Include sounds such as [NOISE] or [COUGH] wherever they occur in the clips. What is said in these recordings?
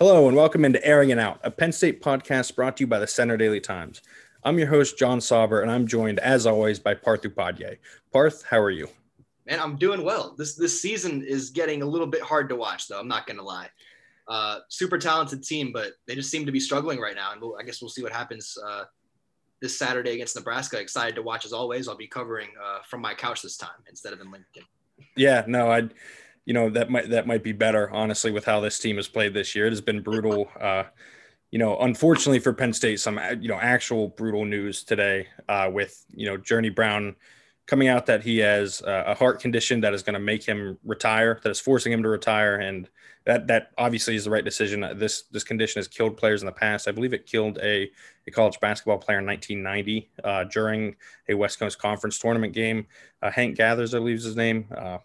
Hello and welcome into Airing It Out, a Penn State podcast brought to you by the Centre Daily Times. I'm your host, John Sauber, and I'm joined, as always, by Parth Upadhyay. Parth, how are you? Man, I'm doing well. This this season is getting a little bit hard to watch, though. I'm not going to lie. Uh, super talented team, but they just seem to be struggling right now. And we'll, I guess we'll see what happens uh, this Saturday against Nebraska. Excited to watch as always. I'll be covering uh, from my couch this time instead of in Lincoln. Yeah, no, I you know that might that might be better honestly with how this team has played this year. It has been brutal. Uh, you know, unfortunately for Penn State, some you know actual brutal news today uh, with you know Journey Brown coming out that he has a heart condition that is going to make him retire, that is forcing him to retire, and that that obviously is the right decision. This this condition has killed players in the past. I believe it killed a, a college basketball player in 1990 uh, during a West Coast Conference tournament game. Uh, Hank Gathers, I believe, is his name. Uh,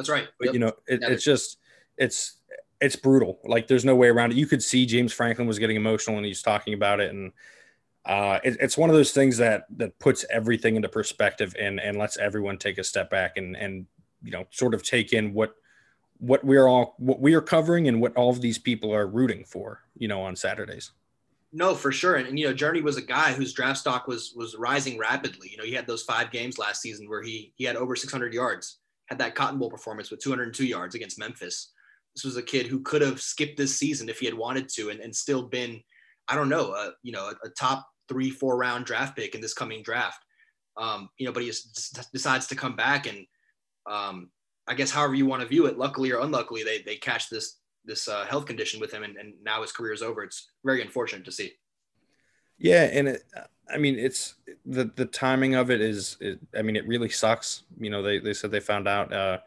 that's right. But yep. you know, it, it's just it's it's brutal. Like there's no way around it. You could see James Franklin was getting emotional and he's talking about it, and uh, it, it's one of those things that that puts everything into perspective and and lets everyone take a step back and and you know sort of take in what what we're all what we are covering and what all of these people are rooting for. You know, on Saturdays. No, for sure. And, and, you know, Journey was a guy whose draft stock was was rising rapidly. You know, he had those five games last season where he he had over 600 yards had that Cotton Bowl performance with 202 yards against Memphis. This was a kid who could have skipped this season if he had wanted to, and, and still been, I don't know, a, you know, a, a top three, four round draft pick in this coming draft. Um, you know, but he just decides to come back, and um, I guess however you want to view it, luckily or unluckily, they they catch this this uh, health condition with him, and, and now his career is over. It's very unfortunate to see. Yeah, and it, I mean, it's the the timing of it is. It, I mean, it really sucks. You know, they they said they found out uh,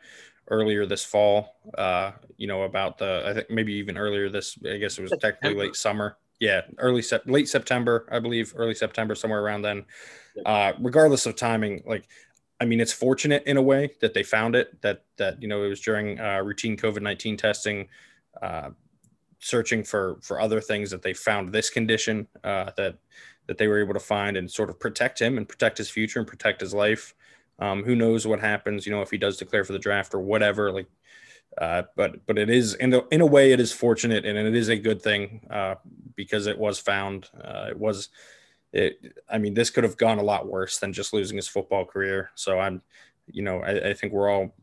earlier this fall. Uh, you know about the. I think maybe even earlier this. I guess it was technically late summer. Yeah, early sep- late September, I believe, early September, somewhere around then. Uh, regardless of timing, like I mean, it's fortunate in a way that they found it. That that you know it was during uh, routine COVID nineteen testing, uh, searching for for other things that they found this condition uh, that that they were able to find and sort of protect him and protect his future and protect his life. Um, who knows what happens, you know, if he does declare for the draft or whatever. Like, uh, but but it is in a, in a way it is fortunate and it is a good thing uh, because it was found. Uh, it was, it. I mean, this could have gone a lot worse than just losing his football career. So I'm, you know, I, I think we're all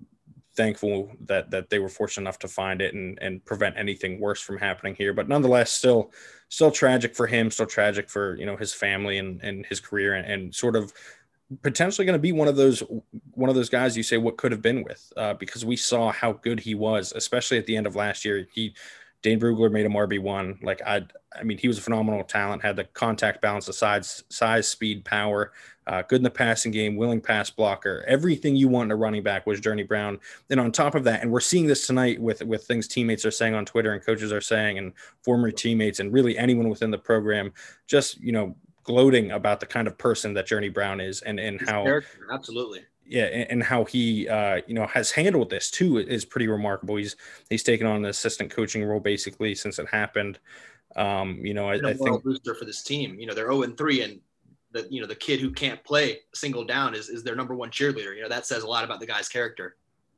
thankful that that they were fortunate enough to find it and and prevent anything worse from happening here. But nonetheless, still still tragic for him, still tragic for you know his family and and his career, and, and sort of potentially going to be one of those one of those guys you say what could have been with uh, because we saw how good he was, especially at the end of last year. He Dane Brugler made him RB one. Like I, I mean, he was a phenomenal talent. Had the contact balance, the size, size, speed, power. Uh, good in the passing game, willing pass blocker. Everything you want in a running back was Journey Brown. And on top of that, and we're seeing this tonight with with things teammates are saying on Twitter and coaches are saying, and former teammates, and really anyone within the program, just you know, gloating about the kind of person that Journey Brown is, and and how absolutely yeah, and, how he uh, you know has handled this too is pretty remarkable. He's he's taken on an assistant coaching role basically since it happened. Um, you know, I, I think booster for this team. You know, they're zero oh and three, and the you know the kid who can't play single down is is their number one cheerleader. You know, that says a lot about the guy's character.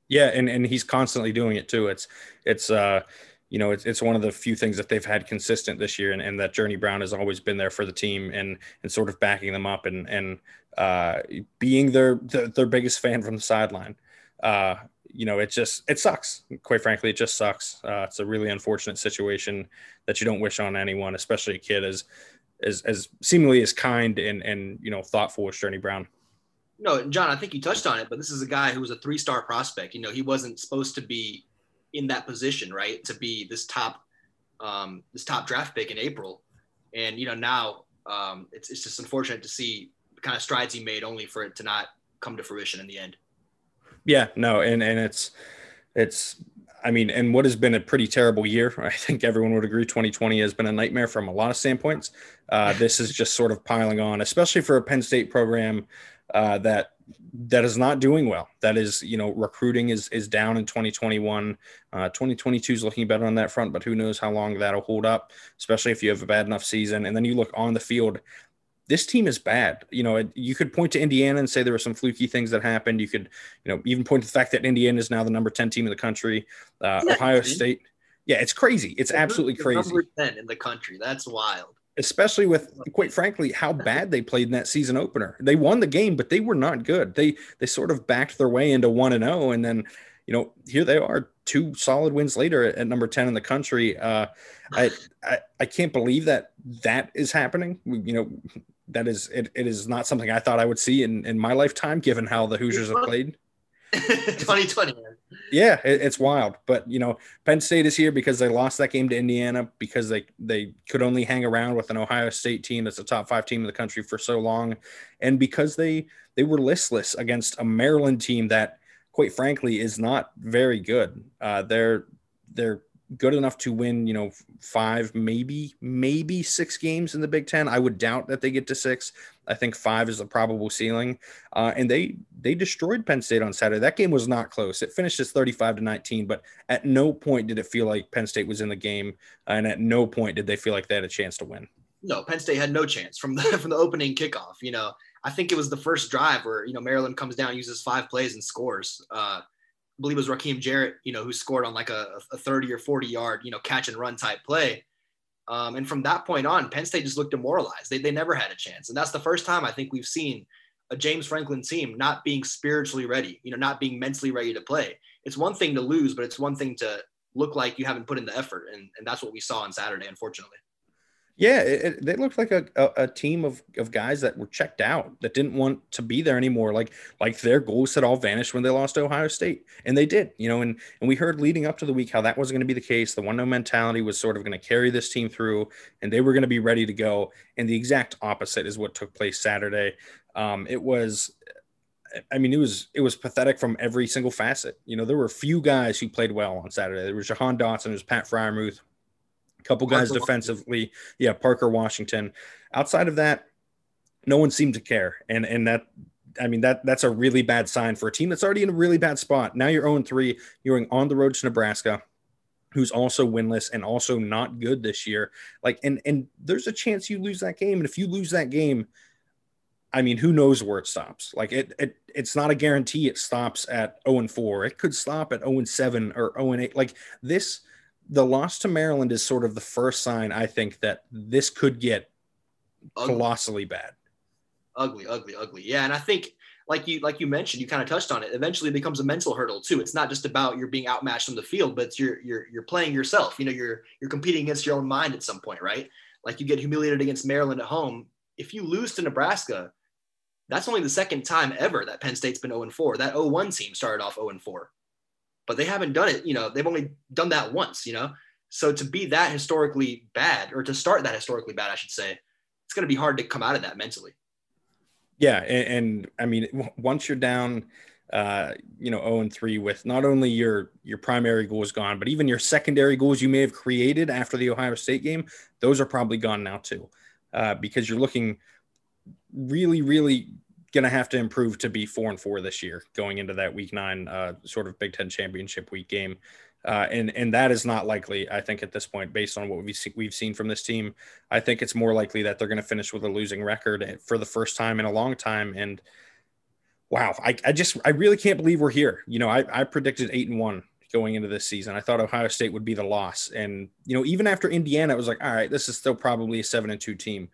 Yeah, and and he's constantly doing it too. It's it's uh you know, it's, it's one of the few things that they've had consistent this year, and, and that Journey Brown has always been there for the team and and sort of backing them up and and uh, being their, their, their biggest fan from the sideline. Uh, you know, it just it sucks. Quite frankly, it just sucks. Uh, it's a really unfortunate situation that you don't wish on anyone, especially a kid as as as seemingly as kind and and you know thoughtful as Journey Brown. No, John, I think you touched on it, but this is a guy who was a three star prospect. You know, he wasn't supposed to be in that position, right? To be this top, um, this top draft pick in April, and you know now um, it's it's just unfortunate to see the kind of strides he made, only for it to not come to fruition in the end. Yeah, no, and and it's it's I mean, and what has been a pretty terrible year, [LAUGHS] I think everyone would agree 2020 has been a nightmare from a lot of standpoints. Uh, this is just sort of piling on, especially for a Penn State program uh, that that is not doing well. That is, you know, recruiting is is down in 2021. Uh, 2022 is looking better on that front, but who knows how long that'll hold up, especially if you have a bad enough season. And then you look on the field, this team is bad. You know, you could point to Indiana and say there were some fluky things that happened. You could, you know, even point to the fact that Indiana is now the number 10 team in the country. Uh, Ohio State. Yeah, it's crazy. It's absolutely crazy. Number 10 in the country. That's wild. Especially with quite frankly how bad they played in that season opener. They won the game, but they were not good. They they sort of backed their way into 1 and 0 and then you know, here they are, two solid wins later at, at number 10 in the country. Uh, I, [SIGHS] I, I can't believe that that is happening. You know, that is, it, it is not something I thought I would see in, in my lifetime, given how the Hoosiers have played. [LAUGHS] 2020. Yeah, it, it's wild. But you know, Penn State is here because they lost that game to Indiana because they they could only hang around with an Ohio State team that's a top five team in the country for so long, and because they they were listless against a Maryland team that quite frankly, is not very good. Uh, they're they're good enough to win, you know, five, maybe maybe six games in the Big Ten. I would doubt that they get to six. I think five is the probable ceiling. Uh, and they they destroyed Penn State on Saturday. That game was not close. It finished as 35 to 19, but at no point did it feel like Penn State was in the game, and at no point did they feel like they had a chance to win. No, Penn State had no chance from the [LAUGHS] from the opening kickoff. You know, I think it was the first drive where you know Maryland comes down, uses five plays and scores. Uh, I believe it was Rakim Jarrett, you know, who scored on like a, a 30 or 40 yard, you know, catch and run type play. Um, and from that point on, Penn State just looked demoralized. They, they never had a chance. And that's the first time I think we've seen a James Franklin team not being spiritually ready, you know, not being mentally ready to play. It's one thing to lose, but it's one thing to look like you haven't put in the effort. And, and that's what we saw on Saturday, unfortunately. Yeah, it, it, they looked like a, a, a, team of, of guys that were checked out that didn't want to be there anymore. Like like their goals had all vanished when they lost to Ohio State, and they did. You know, and and we heard leading up to the week how that wasn't going to be the case. The one no mentality was sort of going to carry this team through, and they were going to be ready to go. And the exact opposite is what took place Saturday. Um, it was I mean, it was it was pathetic from every single facet. You know, there were a few guys who played well on Saturday. There was Jahan Dotson, there was Pat Freiermuth, a couple guys Parker defensively. Washington. Yeah, Parker Washington. Outside of that, no one seemed to care. And and that I mean that that's a really bad sign for a team that's already in a really bad spot. Now you're 0 3. You're going on the road to Nebraska, who's also winless and also not good this year. Like and and there's a chance you lose that game. And if you lose that game, I mean, who knows where it stops? Like it, it it's not a guarantee it stops at 0 and 4. It could stop at 0 and 7 or 0 and 8. Like this the loss to Maryland is sort of the first sign I think that this could get ugly. colossally bad. Ugly, ugly, ugly. Yeah, and I think like you like you mentioned, you kind of touched on it. Eventually, it becomes a mental hurdle too. It's not just about you're being outmatched on the field, but you're you're you're playing yourself. You know, you're you're competing against your own mind at some point, right? Like you get humiliated against Maryland at home. If you lose to Nebraska, that's only the second time ever that Penn State's been 0 4. That 0 1 team started off 0 4 but they haven't done it. You know, they've only done that once, you know? So to be that historically bad or to start that historically bad, I should say, it's going to be hard to come out of that mentally. Yeah. And, and I mean, once you're down, uh, you know, 0 and 3 with not only your your primary goals gone, but even your secondary goals you may have created after the Ohio State game, those are probably gone now too, uh, because you're looking really, really going to have to improve to be four and four this year going into that week nine uh, sort of Big Ten championship week game. Uh, and and that is not likely, I think, at this point, based on what we've see, we've seen from this team. I think it's more likely that they're going to finish with a losing record for the first time in a long time. And wow, I, I just I really can't believe we're here. You know, I, I predicted eight and one going into this season. I thought Ohio State would be the loss, and you know, even after Indiana, it was like, all right, this is still probably a seven and two team.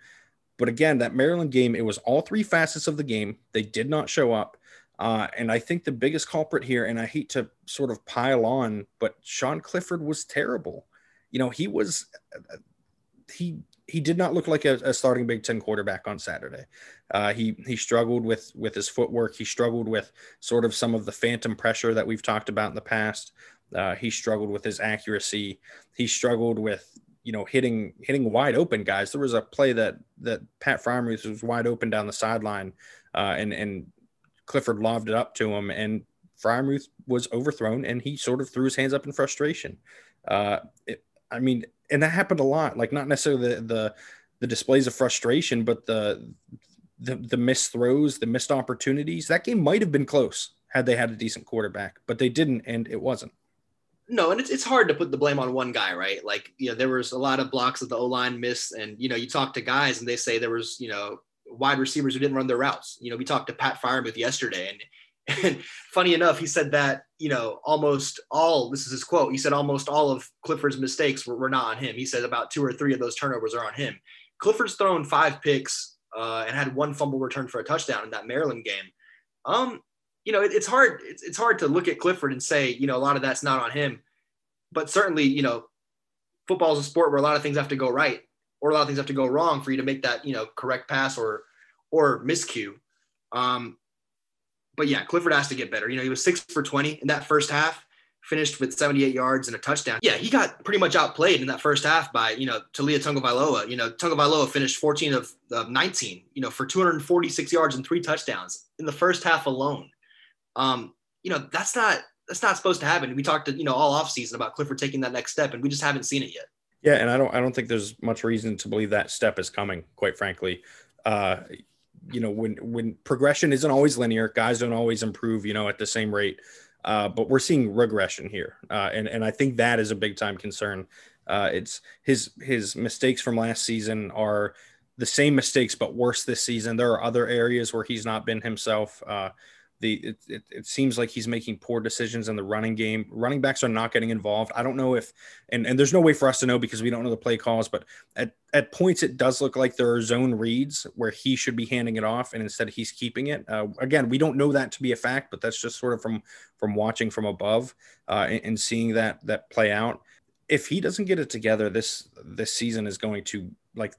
But again, that Maryland game, it was all three facets of the game. They did not show up. Uh, and I think the biggest culprit here, and I hate to sort of pile on, but Sean Clifford was terrible. You know, he was he he did not look like a, a starting Big Ten quarterback on Saturday. Uh, he he struggled with with his footwork. He struggled with sort of some of the phantom pressure that we've talked about in the past. Uh, he struggled with his accuracy. He struggled with you know, hitting hitting wide open guys. There was a play that that Pat Freiermuth was wide open down the sideline, uh, and and Clifford lobbed it up to him, and Freiermuth was overthrown, and he sort of threw his hands up in frustration. Uh, it, I mean, and that happened a lot. Like not necessarily the the, the displays of frustration, but the the the missed throws, the missed opportunities. That game might have been close had they had a decent quarterback, but they didn't, and it wasn't. No, and it's, it's hard to put the blame on one guy, right? Like, you know, there was a lot of blocks that the O line missed, and you know, you talk to guys and they say there was, you know, wide receivers who didn't run their routes. You know, we talked to Pat Freiermuth yesterday, and [LAUGHS] And funny enough, he said that, you know, almost all, this is his quote, he said almost all of Clifford's mistakes were, were not on him. He said about two or three of those turnovers are on him. Clifford's thrown five picks uh, and had one fumble return for a touchdown in that Maryland game. Um, you know, it, it's hard. It's, it's hard to look at Clifford and say, you know, a lot of that's not on him. But certainly, you know, football is a sport where a lot of things have to go right or a lot of things have to go wrong for you to make that, you know, correct pass or or miscue. Um, but yeah, Clifford has to get better. You know, he was six for 20 in that first half, finished with 78 yards and a touchdown. Yeah, he got pretty much outplayed in that first half by, you know, Taulia Tagovailoa. You know, Tagovailoa finished 14 of, of 19, you know, for 246 yards and three touchdowns in the first half alone. Um, you know, that's not that's not supposed to happen. We talked to, you know, all offseason about Clifford taking that next step, and we just haven't seen it yet. Yeah, and I don't I don't think there's much reason to believe that step is coming, quite frankly. Uh, you know, when when progression isn't always linear, guys don't always improve, you know, at the same rate. Uh, but we're seeing regression here, uh, and and I think that is a big time concern. Uh, it's his his mistakes from last season are the same mistakes but worse this season. There are other areas where he's not been himself. Uh, the it, it, it, seems like he's making poor decisions in the running game. Running backs are not getting involved. I don't know if and and there's no way for us to know because we don't know the play calls, but at at points it does look like there are zone reads where he should be handing it off and instead he's keeping it. Uh, again, we don't know that to be a fact, but that's just sort of from from watching from above uh, and, and seeing that that play out. If he doesn't get it together, this this season is going to like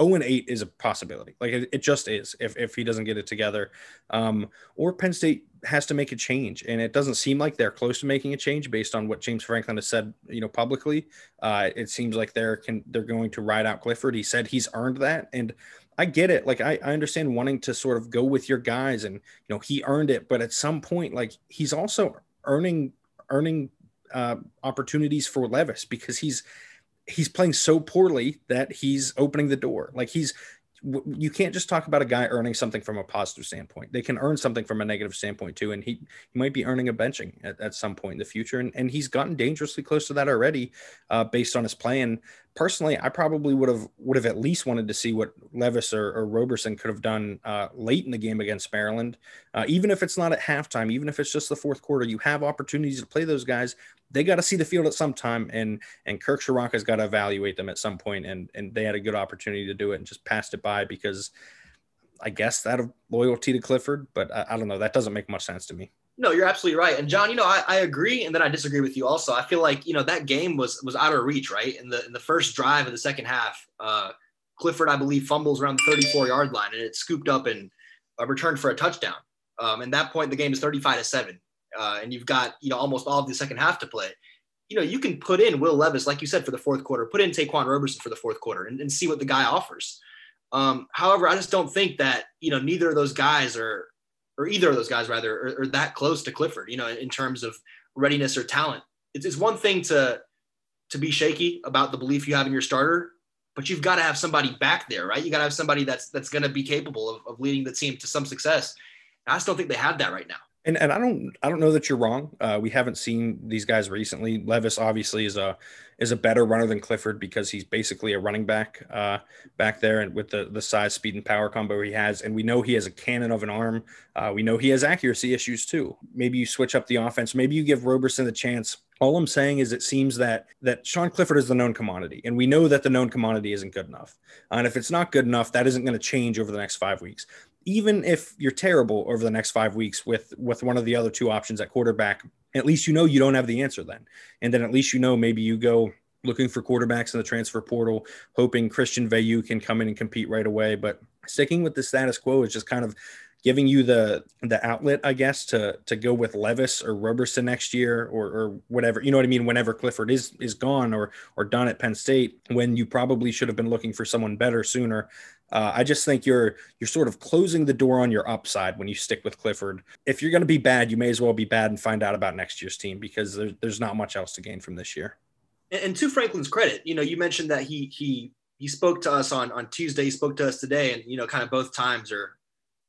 0 and 8 is a possibility. Like it, it, just is if, if he doesn't get it together. Um, or Penn State has to make a change. And it doesn't seem like they're close to making a change based on what James Franklin has said, you know, publicly. Uh, it seems like they're can they're going to ride out Clifford. He said he's earned that. And I get it. Like I, I understand wanting to sort of go with your guys and you know he earned it, but at some point, like he's also earning earning uh, opportunities for Levis because he's he's playing so poorly that he's opening the door. Like he's you can't just talk about a guy earning something from a positive standpoint. They can earn something from a negative standpoint too. And he, he might be earning a benching at, at some point in the future. And, and he's gotten dangerously close to that already uh, based on his play. And personally, I probably would have would have at least wanted to see what Levis or, or Roberson could have done uh, late in the game against Maryland. Uh, even if it's not at halftime, even if it's just the fourth quarter, you have opportunities to play those guys they got to see the field at some time, and and Kirk Ciarrocca's got to evaluate them at some point, and and they had a good opportunity to do it and just passed it by because I guess that of loyalty to Clifford, but I, I, don't know. That doesn't make much sense to me. No, you're absolutely right. And John, you know, I, I, agree, and then I disagree with you also. I feel like you know that game was was out of reach, right? In the in the first drive of the second half, uh, Clifford, I believe, fumbles around the 34 yard line, and it's scooped up and uh, returned for a touchdown. Um, and that point, the game is 35 to seven uh, and you've got you know almost all of the second half to play, you know you can put in Will Levis, like you said, for the fourth quarter. Put in Ta'Quan Roberson for the fourth quarter and, and see what the guy offers. Um, however, I just don't think that you know neither of those guys are, or either of those guys rather, are, are that close to Clifford. You know, in terms of readiness or talent. It's, it's one thing to to be shaky about the belief you have in your starter, but you've got to have somebody back there, right? You got to have somebody that's that's going to be capable of, of leading the team to some success. I just don't think they have that right now. And and I don't I don't know that you're wrong. Uh, we haven't seen these guys recently. Levis obviously is a is a better runner than Clifford because he's basically a running back uh, back there and with the the size, speed, and power combo he has. And we know he has a cannon of an arm. Uh, we know he has accuracy issues too. Maybe you switch up the offense. Maybe you give Roberson the chance. All I'm saying is it seems that that Sean Clifford is the known commodity, and we know that the known commodity isn't good enough. And if it's not good enough, that isn't going to change over the next five weeks even if you're terrible over the next five weeks with with one of the other two options at quarterback, at least you know you don't have the answer then, and then at least you know maybe you go looking for quarterbacks in the transfer portal, hoping Christian Veilleux can come in and compete right away. But sticking with the status quo is just kind of giving you the the outlet, I guess, to to go with Levis or Roberson next year or or whatever. You know what I mean? Whenever Clifford is is gone or or done at Penn State, when you probably should have been looking for someone better sooner. Uh, I just think you're you're sort of closing the door on your upside when you stick with Clifford. If you're going to be bad, you may as well be bad and find out about next year's team because there, there's not much else to gain from this year. And, and to Franklin's credit, you know, you mentioned that he he he spoke to us on on Tuesday. He spoke to us today, and you know, kind of both times are,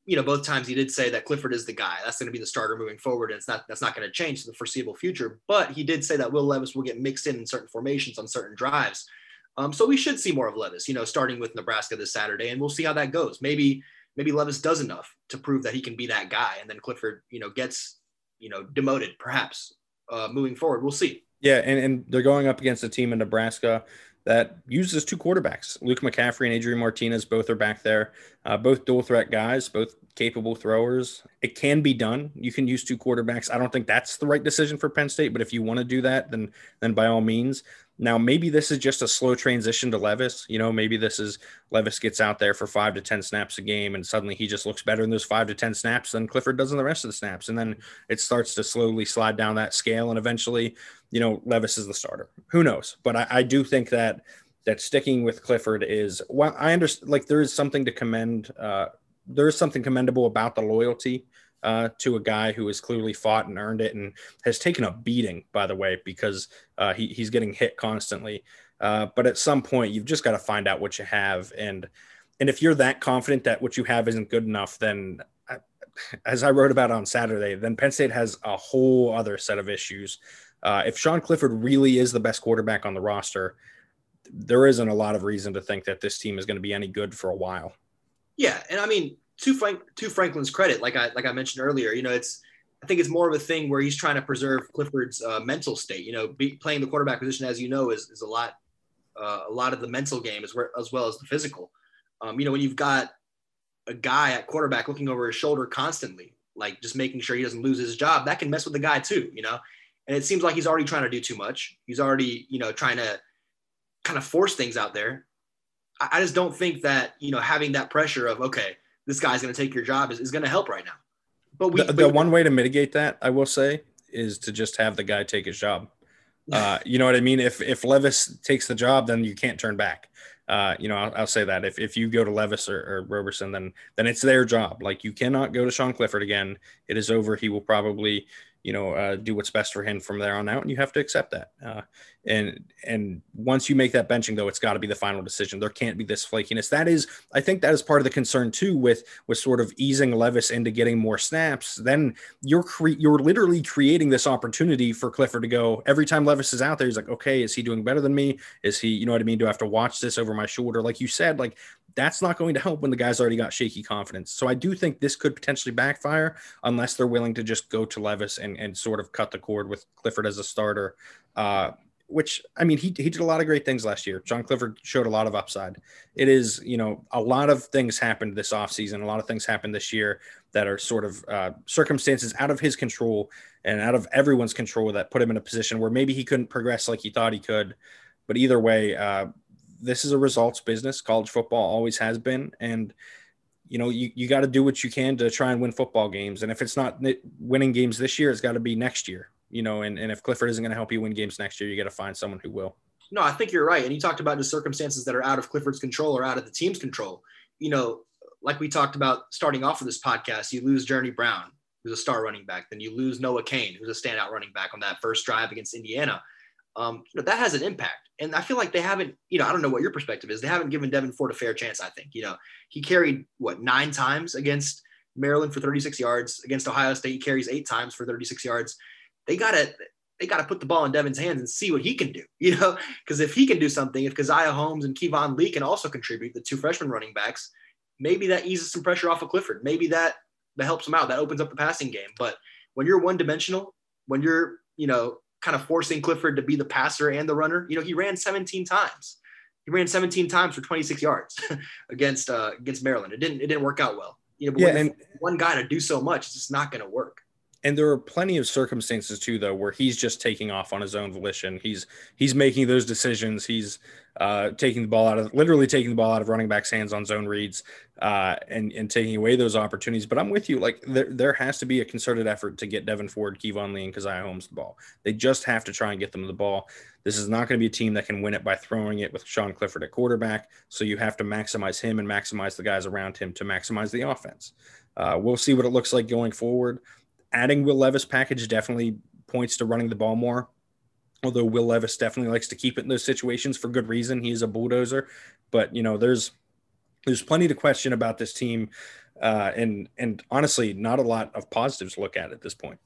you know, both times he did say that Clifford is the guy. That's going to be the starter moving forward, and it's not that's not going to change for the foreseeable future. But he did say that Will Levis will get mixed in in certain formations on certain drives. Um, so we should see more of Levis, you know, starting with Nebraska this Saturday, and we'll see how that goes. Maybe, maybe Levis does enough to prove that he can be that guy, and then Clifford, you know, gets you know demoted perhaps uh, moving forward. We'll see. Yeah, and, and they're going up against a team in Nebraska that uses two quarterbacks. Luke McCaffrey and Adrian Martinez both are back there, uh, both dual threat guys, both capable throwers. It can be done. You can use two quarterbacks. I don't think that's the right decision for Penn State, but if you want to do that, then then by all means. Now, maybe this is just a slow transition to Levis. You know, maybe this is Levis gets out there for five to 10 snaps a game and suddenly he just looks better in those five to 10 snaps than Clifford does in the rest of the snaps. And then it starts to slowly slide down that scale. And eventually, you know, Levis is the starter. Who knows? But I, I do think that that sticking with Clifford is well, I understand like there is something to commend. Uh, there is something commendable about the loyalty uh, to a guy who has clearly fought and earned it and has taken a beating, by the way, because uh, he, he's getting hit constantly. Uh, but at some point, you've just got to find out what you have, and and if you're that confident that what you have isn't good enough, then uh, as I wrote about on Saturday, then Penn State has a whole other set of issues. Uh, if Sean Clifford really is the best quarterback on the roster, there isn't a lot of reason to think that this team is going to be any good for a while. Yeah, and I mean, to Frank to Franklin's credit, like I like I mentioned earlier, you know, it's I think it's more of a thing where he's trying to preserve Clifford's uh, mental state. You know, be, playing the quarterback position, as you know, is, is a lot uh, a lot of the mental game as, as well as the physical. Um, you know, when you've got a guy at quarterback looking over his shoulder constantly, like just making sure he doesn't lose his job, that can mess with the guy too. You know, and it seems like he's already trying to do too much. He's already you know trying to kind of force things out there. I, I just don't think that you know having that pressure of okay this guy's going to take your job is, is going to help right now. But we, the, the one way to mitigate that, I will say, is to just have the guy take his job. Uh, you know what I mean? If if Levis takes the job, then you can't turn back. Uh, you know, I'll, I'll, say that if, if you go to Levis or, or, Roberson, then then it's their job. Like you cannot go to Sean Clifford again. It is over. He will probably you know, uh, do what's best for him from there on out, and you have to accept that. And and once you make that benching, though, it's got to be the final decision. There can't be this flakiness. That is, I think, that is part of the concern too, with with sort of easing Levis into getting more snaps. Then you're cre- you're literally creating this opportunity for Clifford to go every time Levis is out there. He's like, okay, is he doing better than me? Is he, you know what I mean? Do I have to watch this over my shoulder? Like you said, like that's not going to help when the guy's already got shaky confidence. So I do think this could potentially backfire unless they're willing to just go to Levis and, and sort of cut the cord with Clifford as a starter. Uh, which I mean, he, he did a lot of great things last year. John Clifford showed a lot of upside. It is, you know, a lot of things happened this offseason. A lot of things happened this year that are sort of uh, circumstances out of his control and out of everyone's control that put him in a position where maybe he couldn't progress like he thought he could. But either way, uh, this is a results business. College football always has been, and you know you, you got to do what you can to try and win football games. And if it's not winning games this year, it's got to be next year. You know, and, and if Clifford isn't going to help you win games next year, you got to find someone who will. No, I think you're right. And you talked about the circumstances that are out of Clifford's control or out of the team's control. You know, like we talked about starting off of this podcast, you lose Journey Brown, who's a star running back. Then you lose Noah Cain, who's a standout running back on that first drive against Indiana. Um, you know, that has an impact. And I feel like they haven't, you know, I don't know what your perspective is. They haven't given Devyn Ford a fair chance, I think. You know, he carried what nine times against Maryland for 36 yards. Against Ohio State, he carries eight times for 36 yards. They gotta they gotta put the ball in Devyn's hands and see what he can do, [LAUGHS] you know, because if he can do something, if Caziah Holmes and Keyvone Lee can also contribute, the two freshman running backs, maybe that eases some pressure off of Clifford. Maybe that that helps him out. That opens up the passing game. But when you're one dimensional, when you're, you know, kind of forcing Clifford to be the passer and the runner. You know, he ran 17 times. He ran 17 times for 26 yards [LAUGHS] against uh, against Maryland. It didn't it didn't work out well. You know, but yeah, and one guy to do so much, it's just not going to work and there are plenty of circumstances too though where he's just taking off on his own volition. He's he's making those decisions. He's uh, taking the ball out of literally taking the ball out of running backs hands on zone reads uh, and and taking away those opportunities. But i'm with you like there, there has to be a concerted effort to get devyn ford keyvone lee and Caziah holmes the ball. They just have to try and get them the ball. This is not going to be a team that can win it by throwing it with sean clifford at quarterback. So you have to maximize him and maximize the guys around him to maximize the offense. Uh, we'll see what it looks like going forward adding Will Levis package definitely points to running the ball more. Although Will Levis definitely likes to keep it in those situations for good reason. He is a bulldozer, but you know, there's there's plenty to question about this team, uh, and and honestly, not a lot of positives to look at at this point.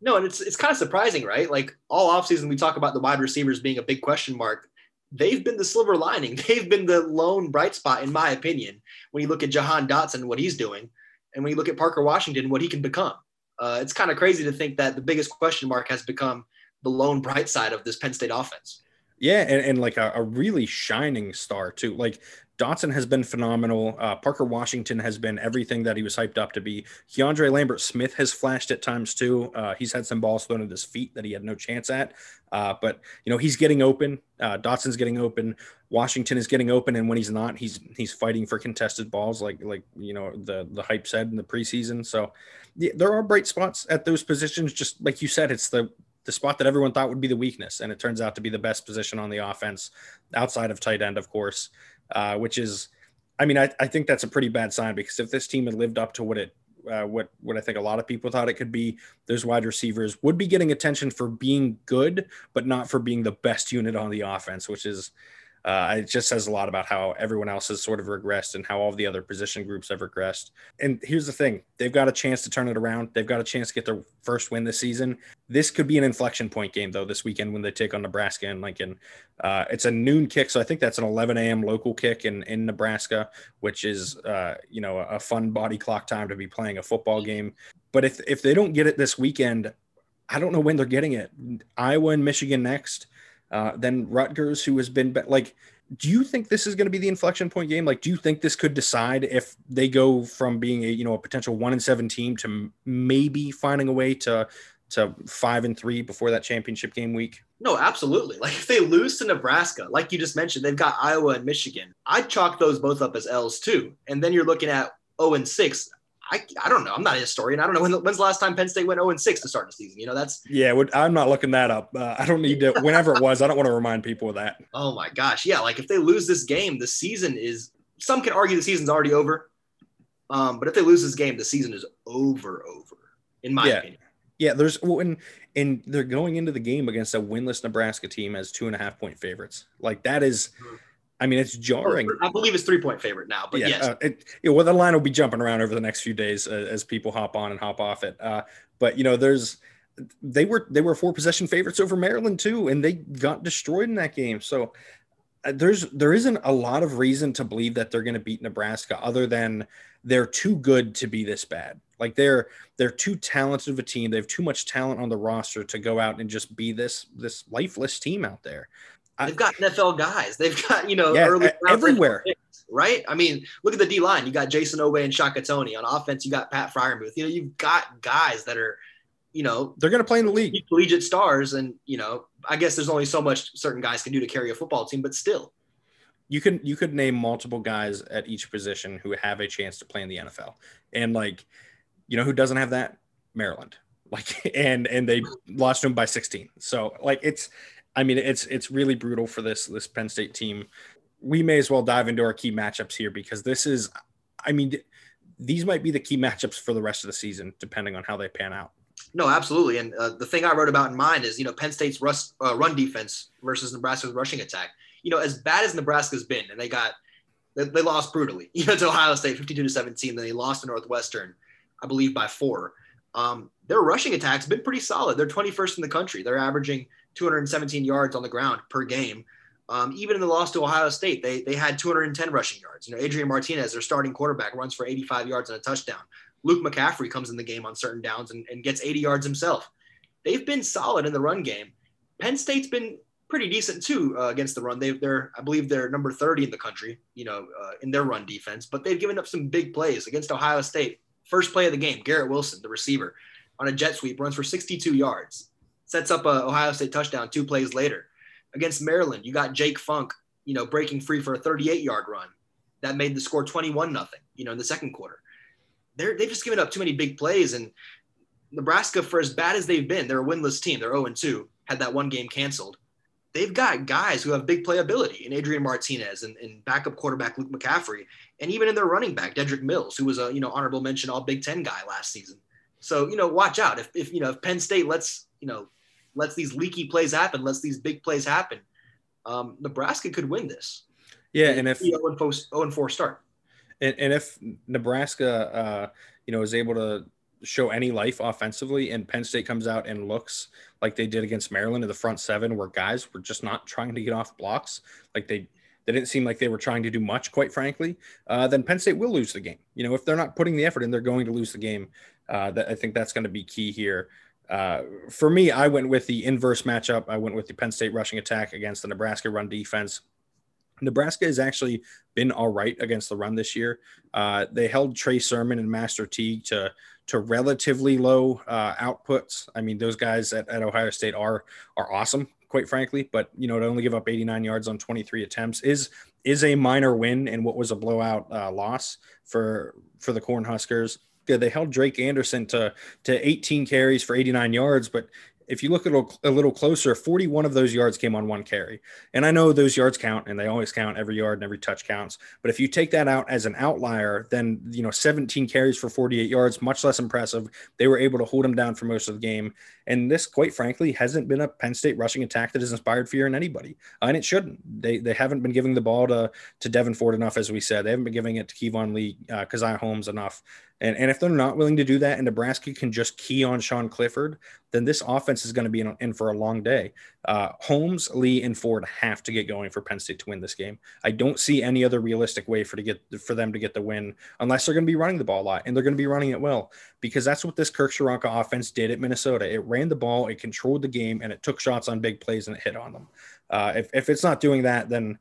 No, and it's it's kind of surprising, right? Like all offseason, we talk about the wide receivers being a big question mark. they've been the silver lining. [LAUGHS] They've been the lone bright spot, in my opinion, when you look at Jahan Dotson, what he's doing, and when you look at Parker Washington, what he can become. Uh, it's kind of crazy to think that the biggest question mark has become the lone bright side of this Penn State offense. Yeah, and, and like a, a, really shining star too. Like Dotson has been phenomenal. Uh, Parker Washington has been everything that he was hyped up to be. Keandre Lambert Smith has flashed at times too. Uh, he's had some balls thrown at his feet that he had no chance at. Uh, but you know he's getting open. Uh, Dotson's getting open. Washington is getting open, and when he's not, he's he's fighting for contested balls, like like you know the the hype said in the preseason. So yeah, there are bright spots at those positions. Just like you said, it's the the spot that everyone thought would be the weakness, and it turns out to be the best position on the offense, outside of tight end, of course uh, which is, I mean, I, I think that's a pretty bad sign because if this team had lived up to what it uh, what what I think a lot of people thought it could be. Those wide receivers would be getting attention for being good, but not for being the best unit on the offense, which is uh, it just says a lot about how everyone else has sort of regressed and how all the other position groups have regressed. And here's the thing they've got a chance to turn it around. They've got a chance to get their first win this season. This could be an inflection point game, though, this weekend when they take on Nebraska and Lincoln. Uh, it's a noon kick, so I think that's an 11 a.m. local kick in, in Nebraska, which is, uh, you know, a fun body clock time to be playing a football game. But if, if they don't get it this weekend, I don't know when they're getting it. Iowa and Michigan next. Uh, then Rutgers, who has been be- like, do you think this is going to be the inflection point game? Like, do you think this could decide if they go from being a you know a potential one and seven team to maybe finding a way to to five and three before that championship game week? No, absolutely. Like if they lose to Nebraska, like you just mentioned, they've got Iowa and Michigan. I'd chalk those both up as L's too. And then you're looking at 0 and 6. I, I don't know. I'm not a historian. I don't know when, when's the last time Penn State went 0 and 6 to start the season. You know, that's yeah. I'm not looking that up. Uh, I don't need to. [LAUGHS] Whenever it was, I don't want to remind people of that. Oh my gosh, yeah. Like if they lose this game, the season is. Some can argue the season's already over. Um, but if they lose this game, the season is over. Over, in my yeah. opinion. Yeah, there's and and they're going into the game against a winless Nebraska team as two and a half point favorites. Like that is. I mean, it's jarring. I believe it's three point favorite now, but yeah, yes. Uh, it, know, well, the line will be jumping around over the next few days uh, as people hop on and hop off it. Uh, but you know, there's they were they were four possession favorites over Maryland too, and they got destroyed in that game. So uh, there's there isn't a lot of reason to believe that they're going to beat Nebraska, other than they're too good to be this bad. Like they're they're too talented of a team. They have too much talent on the roster to go out and just be this this lifeless team out there. They've got NFL guys. They've got, you know, yeah, early everywhere. Picks, right? I mean, look at the D line. You got Jayson Oweh and Shaka Toney. On offense, you got Pat Freiermuth. You know, you've got guys that are, you know, they're going to play in the league. Collegiate stars. And, you know, I guess there's only so much certain guys can do to carry a football team, but still. You can you could name multiple guys at each position who have a chance to play in the NFL. And like, you know who doesn't have that? Maryland. Like [LAUGHS] and and they lost to him by 16. So like it's I mean, it's it's really brutal for this this Penn State team. We may as well dive into our key matchups here because this is, I mean, these might be the key matchups for the rest of the season, depending on how they pan out. No, absolutely. And uh, the thing I wrote about in mine is, you know, Penn State's uh, run defense versus Nebraska's rushing attack. You know, as bad as Nebraska's been, and they got they, they lost brutally, [LAUGHS] you know, to Ohio State, fifty-two to seventeen. Then they lost to Northwestern, I believe, by four. Um, their rushing attack's been pretty solid. They're 21st in the country. They're averaging 217 yards on the ground per game. Um, even in the loss to Ohio State, they they had 210 rushing yards. You know, Adrian Martinez, their starting quarterback, runs for 85 yards and a touchdown. Luke McCaffrey comes in the game on certain downs and, and gets 80 yards himself. They've been solid in the run game. Penn State's been pretty decent too uh, against the run. They, they're, I believe, they're number 30 in the country, you know, uh, in their run defense. But they've given up some big plays against Ohio State. First play of the game, Garrett Wilson, the receiver, on a jet sweep, runs for 62 yards sets up a Ohio State touchdown two plays later. Against Maryland, you got Jake Funk, you know, breaking free for a 38 yard run that made the score 21 nothing, you know, in the second quarter. They're, they've just given up too many big plays. And Nebraska, for as bad as they've been, they're a winless team. They're 0 2, had that one game canceled. They've got guys who have big playability in Adrian Martinez and, and backup quarterback Luke McCaffrey, and even in their running back, Dedrick Mills, who was a you know honorable mention all Big Ten guy last season. So, you know, watch out. If, if you know, if Penn State lets, you know, lets these leaky plays happen, lets these big plays happen, um, Nebraska could win this. Yeah, and, and if 0 and 4 start. And, and if Nebraska, uh, you know, is able to show any life offensively, and Penn State comes out and looks like they did against Maryland in the front seven, where guys were just not trying to get off blocks, like they they didn't seem like they were trying to do much, quite frankly. Uh, then Penn State will lose the game. You know, if they're not putting the effort in, they're going to lose the game. Uh, that I think that's going to be key here. Uh, for me, I went with the inverse matchup. I went with the Penn State rushing attack against the Nebraska run defense. Nebraska has actually been all right against the run this year. Uh, they held Trey Sermon and Master Teague to to relatively low uh, outputs. I mean, those guys at, at Ohio State are are awesome, quite frankly. But you know, to only give up 89 yards on 23 attempts is is a minor win in what was a blowout uh, loss for for the Cornhuskers. Yeah, they held Drake Anderson to to 18 carries for 89 yards, but if you look a, a little closer, 41 of those yards came on one carry. And I know those yards count and they always count every yard and every touch counts. But if you take that out as an outlier, then, you know, 17 carries for 48 yards, much less impressive. They were able to hold him down for most of the game. And this, quite frankly, hasn't been a Penn State rushing attack that has inspired fear in anybody. And it shouldn't. They, they haven't been giving the ball to, to Devyn Ford enough, as we said. They haven't been giving it to Keyvone Lee, uh, Caziah Holmes enough. And, and if they're not willing to do that and Nebraska can just key on Sean Clifford, then this offense is going to be in, in for a long day. Uh, Holmes, Lee, and Ford have to get going for Penn State to win this game. I don't see any other realistic way for to get for them to get the win unless they're going to be running the ball a lot, and they're going to be running it well because that's what this Kirk Ciarrocca offense did at Minnesota. It ran the ball, it controlled the game, and it took shots on big plays and it hit on them. Uh, if, if it's not doing that, then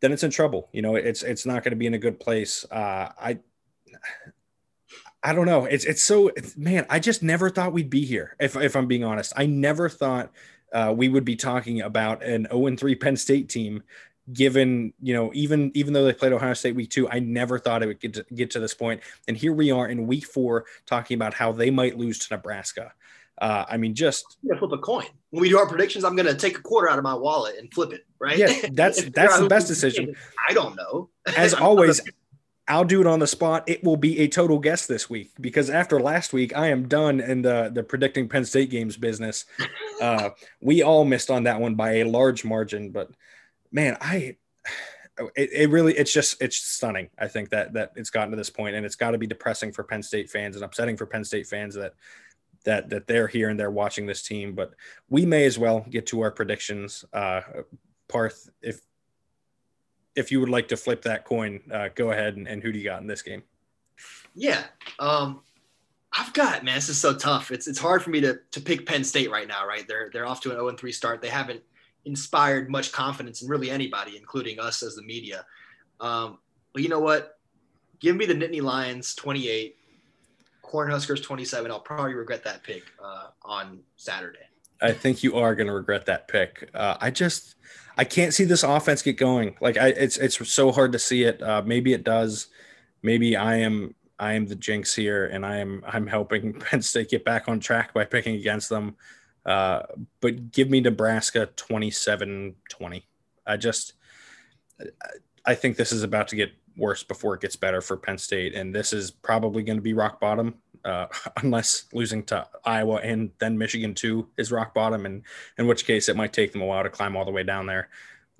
then it's in trouble. You know, it's it's not going to be in a good place. Uh, I I don't know. It's it's so it's, man. I just never thought we'd be here. If if I'm being honest, I never thought uh, we would be talking about an 0 3 Penn State team. Given you know, even even though they played Ohio State week two, I never thought it would get to, get to this point. And here we are in week four talking about how they might lose to Nebraska. Uh, I mean, just flip a coin. When we do our predictions, I'm going to take a quarter out of my wallet and flip it. Right? Yeah, that's [LAUGHS] that's the best decision. I don't know. As [LAUGHS] always, I'll do it on the spot. It will be a total guess this week because after last week, I am done in the the predicting Penn State games business. [LAUGHS] Uh, we all missed on that one by a large margin, but man, I it, it, really it's just it's stunning. I think that that it's gotten to this point, and it's got to be depressing for Penn State fans and upsetting for Penn State fans that that that they're here and they're watching this team. But we may as well get to our predictions. Uh, Parth, if if you would like to flip that coin, uh, go ahead and, and, who do you got in this game? Yeah, um, I've got man. This is so tough. It's it's hard for me to to pick Penn State right now. Right, they're they're off to an 0 3 start. They haven't inspired much confidence in really anybody, including us as the media. Um, but you know what? Give me the Nittany Lions 28, Cornhuskers 27. I'll probably regret that pick uh, on Saturday. I think you are going to regret that pick. Uh, I just I can't see this offense get going. Like I, it's it's so hard to see it. Uh, maybe it does. Maybe I am I am the jinx here, and I am I'm helping [LAUGHS] Penn State get back on track by picking against them. Uh, but give me Nebraska 27-20. I just I think this is about to get worse before it gets better for Penn State, and this is probably going to be rock bottom uh, [LAUGHS] unless losing to Iowa and then Michigan too is rock bottom, and in which case it might take them a while to climb all the way down there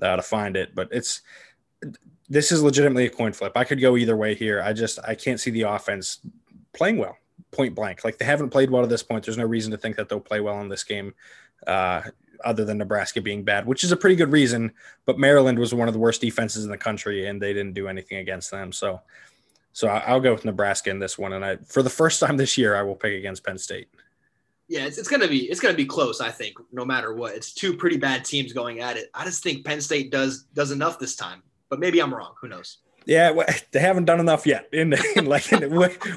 uh, to find it. But it's this is legitimately a coin flip. I could go either way here. I just I can't see the offense playing well, point blank. Like they haven't played well to this point. There's no reason to think that they'll play well in this game. Uh, other than Nebraska being bad, which is a pretty good reason. But Maryland was one of the worst defenses in the country, and they didn't do anything against them. So so I'll go with Nebraska in this one, and I for the first time this year I will pick against Penn State. Yeah, it's, it's gonna be it's gonna be close. I think no matter what, it's two pretty bad teams going at it. I just think Penn State does does enough this time, but maybe I'm wrong. Who knows? Yeah, well, [LAUGHS] they haven't done enough yet. In, like in,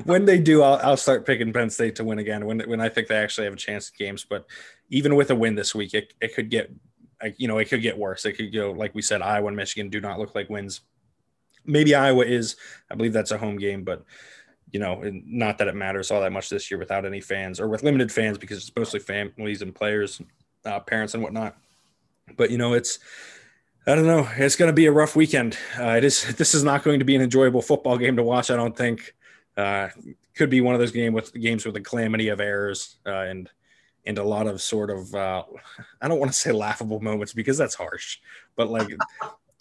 when they do, I'll, I'll start picking Penn State to win again. When when I think they actually have a chance at games, but even with a win this week, it, it could get, you know, it could get worse. It could go like we said, Iowa and Michigan do not look like wins maybe Iowa is. I believe that's a home game, but you know, not that it matters all that much this year without any fans or with limited fans because it's mostly families and players, uh, parents and whatnot. But you know, it's I don't know. It's going to be a rough weekend. Uh, it is. This is not going to be an enjoyable football game to watch. I don't think. Uh, could be one of those game with games with a calamity of errors uh, and and a lot of sort of uh, I don't want to say laughable moments because that's harsh, but like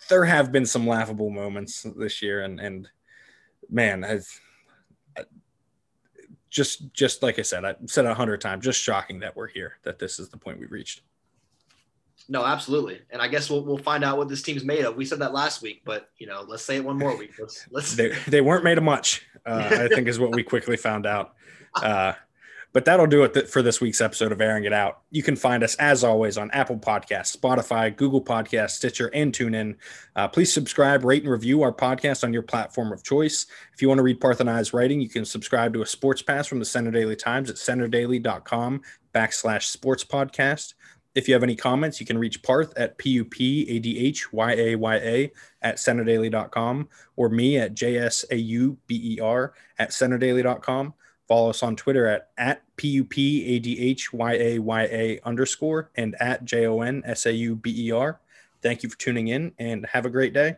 there have been some laughable moments this year, and and man, I've just just like I said, I said a hundred times, just shocking that we're here, that this is the point we've reached. No, absolutely. And I guess we'll, we'll find out what this team's made of. We said that last week, but you know, let's say it one more week. Let's let's they, they weren't made of much, uh, I think is what we quickly found out. Uh, but that'll do it for this week's episode of Airing It Out. You can find us, as always, on Apple Podcasts, Spotify, Google Podcasts, Stitcher, and TuneIn. Uh, please subscribe, rate, and review our podcast on your platform of choice. If you want to read Parth and I's writing, you can subscribe to a sports pass from the Centre Daily Times at centredaily.com backslash sports podcast. If you have any comments, you can reach Parth at P-U-P-A-D-H-Y-A-Y-A at centredaily.com or me at J-S-A-U-B-E-R at centredaily.com. Follow us on Twitter at, at P-U-P-A-D-H-Y-A-Y-A underscore and at J-O-N-S-A-U-B-E-R. Thank you for tuning in and have a great day.